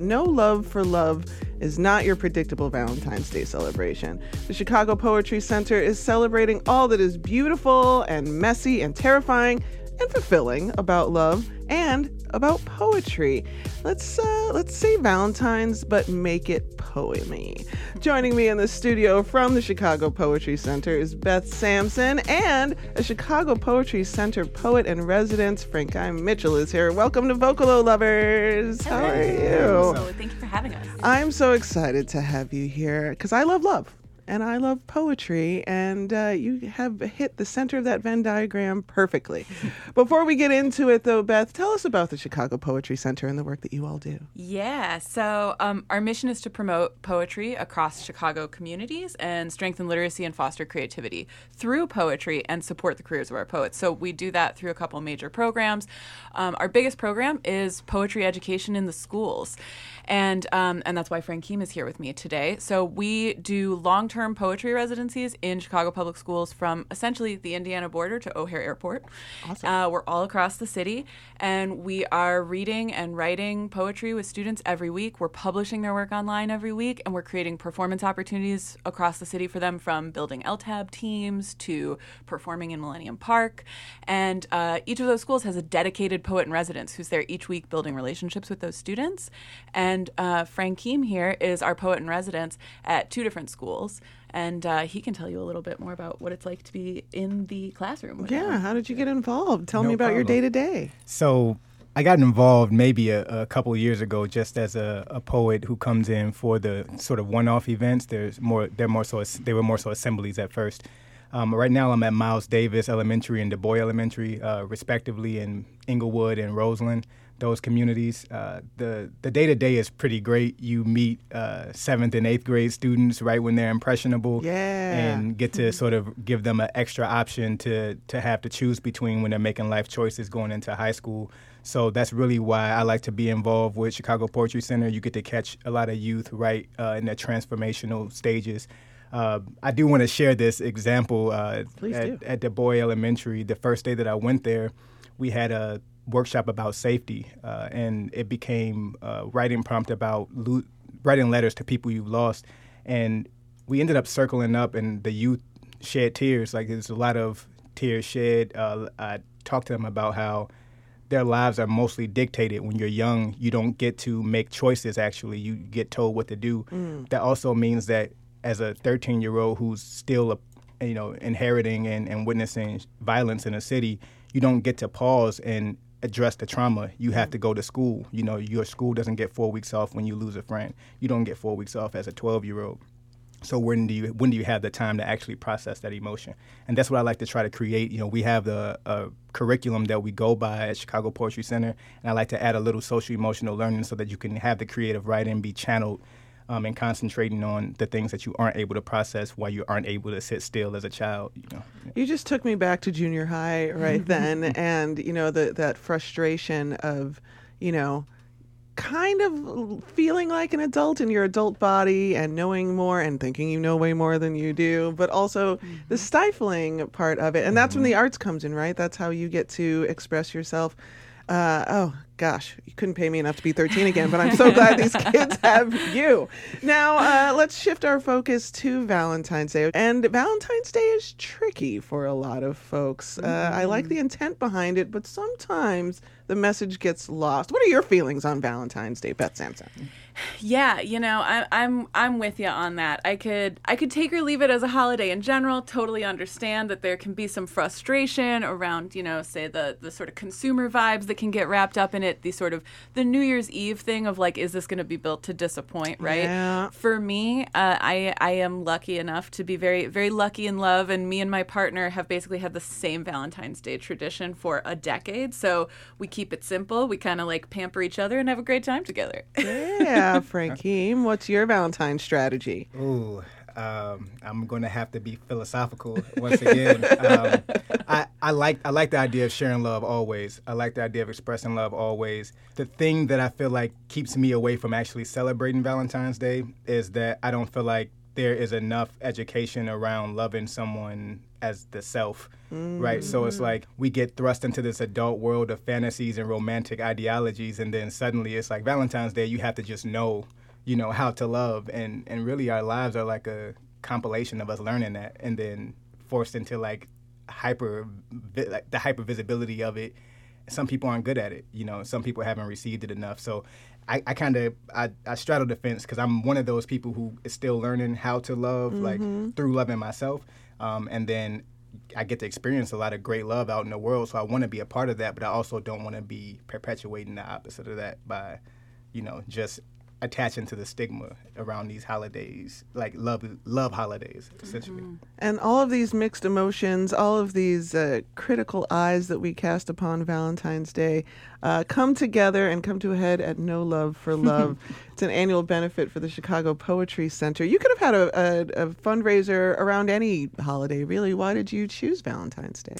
No Love for Love is not your predictable Valentine's Day celebration. The Chicago Poetry Center is celebrating all that is beautiful and messy and terrifying and fulfilling about love and about poetry. Let's uh, let's say Valentine's, but make it poemy. Joining me in the studio from the Chicago Poetry Center is Beth Sampson and a Chicago Poetry Center poet and resident, Frankeim Mitchell, is here. Welcome to Vocalo lovers. How are you? So thank you for having us. I'm so excited to have you here because I love love and I love poetry, and uh, you have hit the center of that Venn diagram perfectly. Before we get into it, though, Beth, tell us about the Chicago Poetry Center and the work that you all do. Yeah, so um, our mission is to promote poetry across Chicago communities and strengthen literacy and foster creativity through poetry and support the careers of our poets. So we do that through a couple major programs. Um, our biggest program is poetry education in the schools and um, and that's why Frankeim is here with me today. So we do long-term poetry residencies in Chicago Public Schools from essentially the Indiana border to O'Hare Airport. Awesome. Uh, we're all across the city, and we are reading and writing poetry with students every week. We're publishing their work online every week, and we're creating performance opportunities across the city for them, from building LTAB teams to performing in Millennium Park. And uh, each of those schools has a dedicated poet in residence who's there each week building relationships with those students. And and uh, Frankeim here is our poet in residence at two different schools. And uh, he can tell you a little bit more about what it's like to be in the classroom. yeah, how did you get involved? Tell no me about problem. your day to day. So, I got involved maybe a, a couple years ago, just as a, a, poet who comes in for the sort of one-off events. There's more. They're more so. They were more so assemblies at first. Um, right now, I'm at Miles Davis Elementary and Du Bois Elementary, uh, respectively, in Englewood and Roseland those communities. Uh, the the day to day is pretty great. You meet uh, seventh and eighth grade students right when they're impressionable, yeah. and get to sort of give them an extra option to to have to choose between when they're making life choices going into high school. So that's really why I like to be involved with Chicago Poetry Center. You get to catch a lot of youth right uh, in their transformational stages. Uh, I do want to share this example uh, at, at Du Bois Elementary. The first day that I went there, we had a workshop about safety, uh, and it became a writing prompt about lo- writing letters to people you've lost, and we ended up circling up, and the youth shed tears. Like there's a lot of tears shed. Uh, I talked to them about how their lives are mostly dictated when you're young. You don't get to make choices. Actually, you get told what to do. Mm. That also means that as a 13 year old who's still a, you know inheriting and, and witnessing violence in a city, you don't get to pause and address the trauma, you have to go to school. You know, your school doesn't get four weeks off when you lose a friend. You don't get four weeks off as a 12 year old. So when do you when do you have the time to actually process that emotion? And that's what I like to try to create. You know, we have the uh, curriculum that we go by at Chicago Poetry Center, and I like to add a little social emotional learning so that you can have the creative writing be channeled um, and concentrating on the things that you aren't able to process while you aren't able to sit still as a child. You know. You just took me back to junior high right then, and you know the that frustration of, you know, kind of feeling like an adult in your adult body and knowing more and thinking you know way more than you do, but also mm-hmm. the stifling part of it. And that's mm-hmm. when the arts comes in, right? That's how you get to express yourself. Uh, oh gosh, you couldn't pay me enough to be 13 again, but I'm so glad these kids have you. Now, uh, let's shift our focus to Valentine's Day. And Valentine's Day is tricky for a lot of folks. Uh. I like the intent behind it, but sometimes the message gets lost. What are your feelings on Valentine's Day, Beth Sampson? Yeah, you know, I, I'm I'm with you on that. I could I could take or leave it as a holiday in general. Totally understand that there can be some frustration around, you know, say the the sort of consumer vibes that can get wrapped up in it it the sort of the New Year's Eve thing of like, is this going to be built to disappoint? Right. Yeah. For me, uh, I I am lucky enough to be very very lucky in love, and me and my partner have basically had the same Valentine's Day tradition for a decade. So we keep it simple. We kind of like pamper each other and have a great time together. yeah, Frankie, what's your Valentine's strategy? Ooh. Um, I'm going to have to be philosophical once again. um, I, I like I like the idea of sharing love always. I like the idea of expressing love always. The thing that I feel like keeps me away from actually celebrating Valentine's Day is that I don't feel like there is enough education around loving someone as the self, right? So it's like we get thrust into this adult world of fantasies and romantic ideologies, and then suddenly it's like Valentine's Day, you have to just know, you know, how to love, and and really our lives are like a compilation of us learning that, and then forced into like hyper, like the hyper visibility of it. Some people aren't good at it, you know. Some people haven't received it enough, so. I, I kind of I, I straddle the fence because I'm one of those people who is still learning how to love like through loving myself, um, and then I get to experience a lot of great love out in the world. So I want to be a part of that, but I also don't want to be perpetuating the opposite of that by, you know, just attaching to the stigma around these holidays, like love love holidays, essentially. And all of these mixed emotions, all of these uh, critical eyes that we cast upon Valentine's Day uh, come together and come to a head at No Love for Love. it's an annual benefit for the Chicago Poetry Center. You could have had a, a, a fundraiser around any holiday, really. Why did you choose Valentine's Day?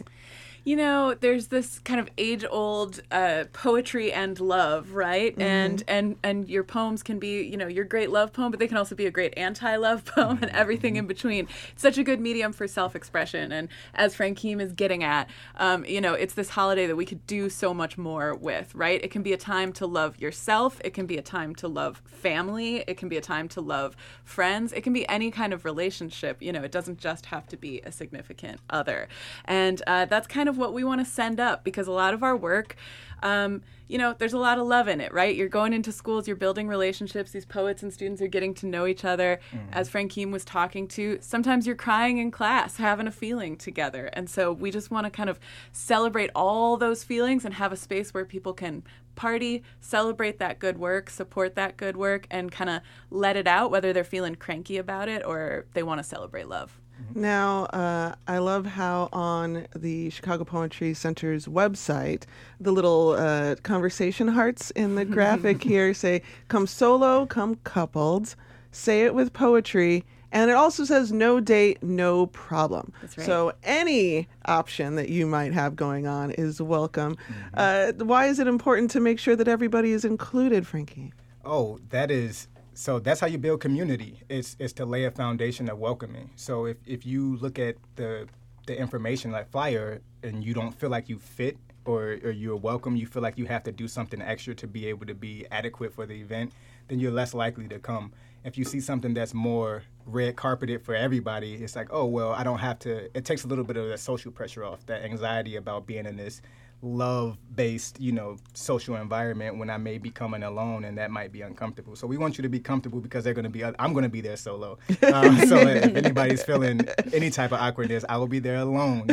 You know, there's this kind of age-old uh, poetry and love, right? And and and your poems can be, you know, your great love poem, but they can also be a great anti-love poem and everything in between. It's such a good medium for self-expression, and as Frankeim is getting at, um, you know, it's this holiday that we could do so much more with, right? It can be a time to love yourself. It can be a time to love family. It can be a time to love friends. It can be any kind of relationship. You know, it doesn't just have to be a significant other, and uh, that's kind of what we want to send up because a lot of our work um, you know there's a lot of love in it right? You're going into schools you're building relationships these poets and students are getting to know each other. As Frankeim was talking to sometimes you're crying in class having a feeling together. And so we just want to kind of celebrate all those feelings and have a space where people can party celebrate that good work support that good work and kind of let it out whether they're feeling cranky about it or they want to celebrate love Now, uh, I love how on the Chicago Poetry Center's website, the little uh, conversation hearts in the graphic here say, come solo, come coupled, say it with poetry. And it also says no date, no problem. That's right. So any option that you might have going on is welcome. Uh, why is it important to make sure that everybody is included, Frankie? Oh, that is so that's how you build community. It's it's to lay a foundation of welcoming. So if, if you look at the the information like flyer and you don't feel like you fit or, or you're welcome, you feel like you have to do something extra to be able to be adequate for the event, then you're less likely to come. If you see something that's more red carpeted for everybody, it's like, oh well, I don't have to. It takes a little bit of that social pressure off, that anxiety about being in this love based you know social environment when i may be coming alone and that might be uncomfortable. So we want you to be comfortable because they're going to be i'm going to be there solo. Um, so if anybody's feeling any type of awkwardness i will be there alone.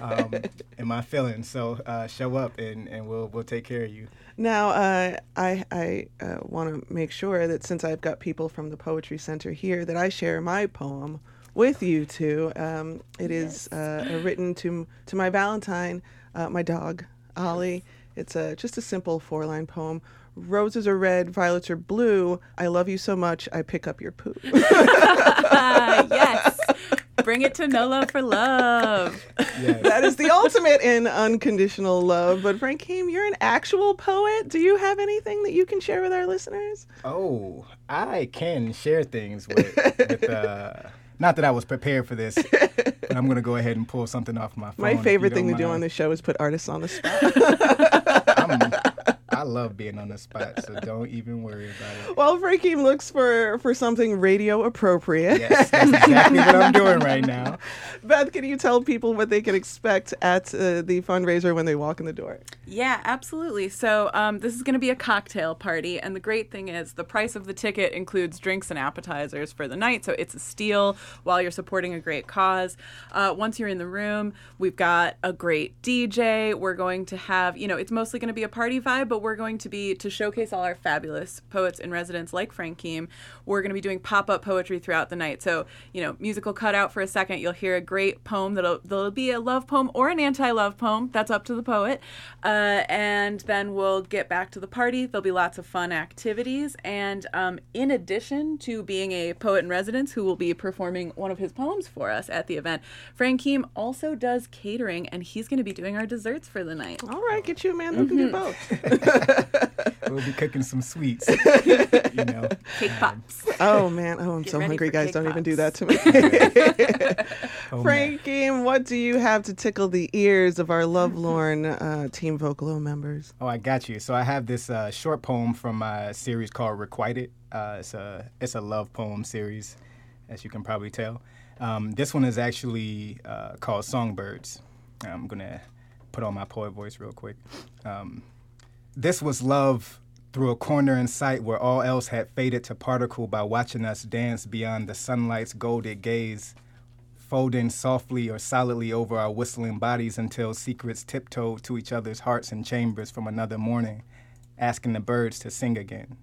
Um, in my feelings. So uh, show up and, and we'll we'll take care of you. Now, uh, I, I uh, want to make sure that since I've got people from the Poetry Center here, that I share my poem with you two. Um, it is uh, written to to my Valentine, uh, my dog, Ollie. It's a, just a simple four line poem. Roses are red, violets are blue. I love you so much, I pick up your poo. Yes. Bring it to No Love for Love. yes. that is the ultimate in unconditional love. But Frankeim, you're an actual poet. Do you have anything that you can share with our listeners? oh i can share things with, with uh, not that i was prepared for this but i'm going to go ahead and pull something off my phone My favorite thing to do on the show is put artists on the spot. I'm, love being on the spot, so don't even worry about it. Well, Frankie looks for for something radio appropriate. Yes, that's exactly what I'm doing right now. Beth, can you tell people what they can expect at uh, the fundraiser when they walk in the door? Yeah, absolutely. So um, this is going to be a cocktail party, and the great thing is the price of the ticket includes drinks and appetizers for the night, so it's a steal while you're supporting a great cause. Uh, once you're in the room, we've got a great DJ. We're going to have, you know, it's mostly going to be a party vibe, but we're going to be to showcase all our fabulous poets in residence like Frankeim. We're going to be doing pop-up poetry throughout the night. So, you know, musical cutout for a second. You'll hear a great poem that'll that'll be a love poem or an anti-love poem. That's up to the poet. Uh, and then we'll get back to the party. There'll be lots of fun activities. And um, in addition to being a poet in residence who will be performing one of his poems for us at the event, Frankeim also does catering, and he's going to be doing our desserts for the night. All right, get you a man who can do both. we'll be cooking some sweets. you know. Cake pops. Oh man, oh I'm Get so hungry, guys. Don't even do that to me. Oh, man. Frankie, what do you have to tickle the ears of our lovelorn uh, Team Vocalo members? Oh, I got you. So I have this uh, short poem from my series called Requited. Uh, it's a it's a love poem series, as you can probably tell. Um, this one is actually uh, called Songbirds. I'm gonna put on my poet voice real quick. Um, this was love through a corner in sight where all else had faded to particle by watching us dance beyond the sunlight's golded gaze, folding softly or solidly over our whistling bodies until secrets tiptoed to each other's hearts and chambers from another morning, asking the birds to sing again.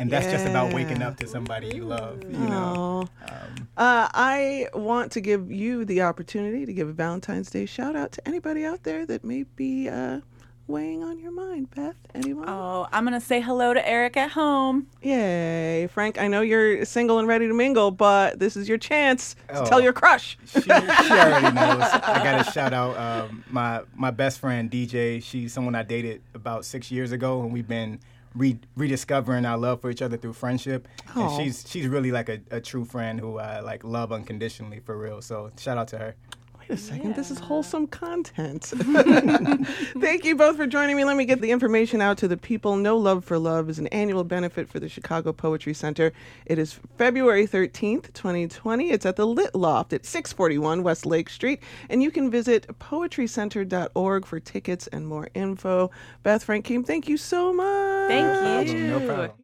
And that's just about waking up to somebody you love, you know. Um, Uh, I want to give you the opportunity to give a Valentine's Day shout out to anybody out there that may be uh, weighing on your mind. Beth, anyone? Oh, I'm gonna say hello to Eric at home. Yay, Frank! I know you're single and ready to mingle, but this is your chance to Oh. tell your crush. she, she already knows. I got to shout out um, my my best friend DJ. She's someone I dated about six years ago, and we've been re- rediscovering our love for each other through friendship. Aw. And she's she's really like a, a true friend who I like love unconditionally for real. So shout out to her. Wait a second, this is wholesome content. Thank you both for joining me. Let me get the information out to the people. No Love for Love is an annual benefit for the Chicago Poetry Center. It is February 13th, 2020. It's at the Lit Loft at 641 West Lake Street. And you can visit poetrycenter.org for tickets and more info. Beth Frankeim, thank you so much. Thank you. No problem.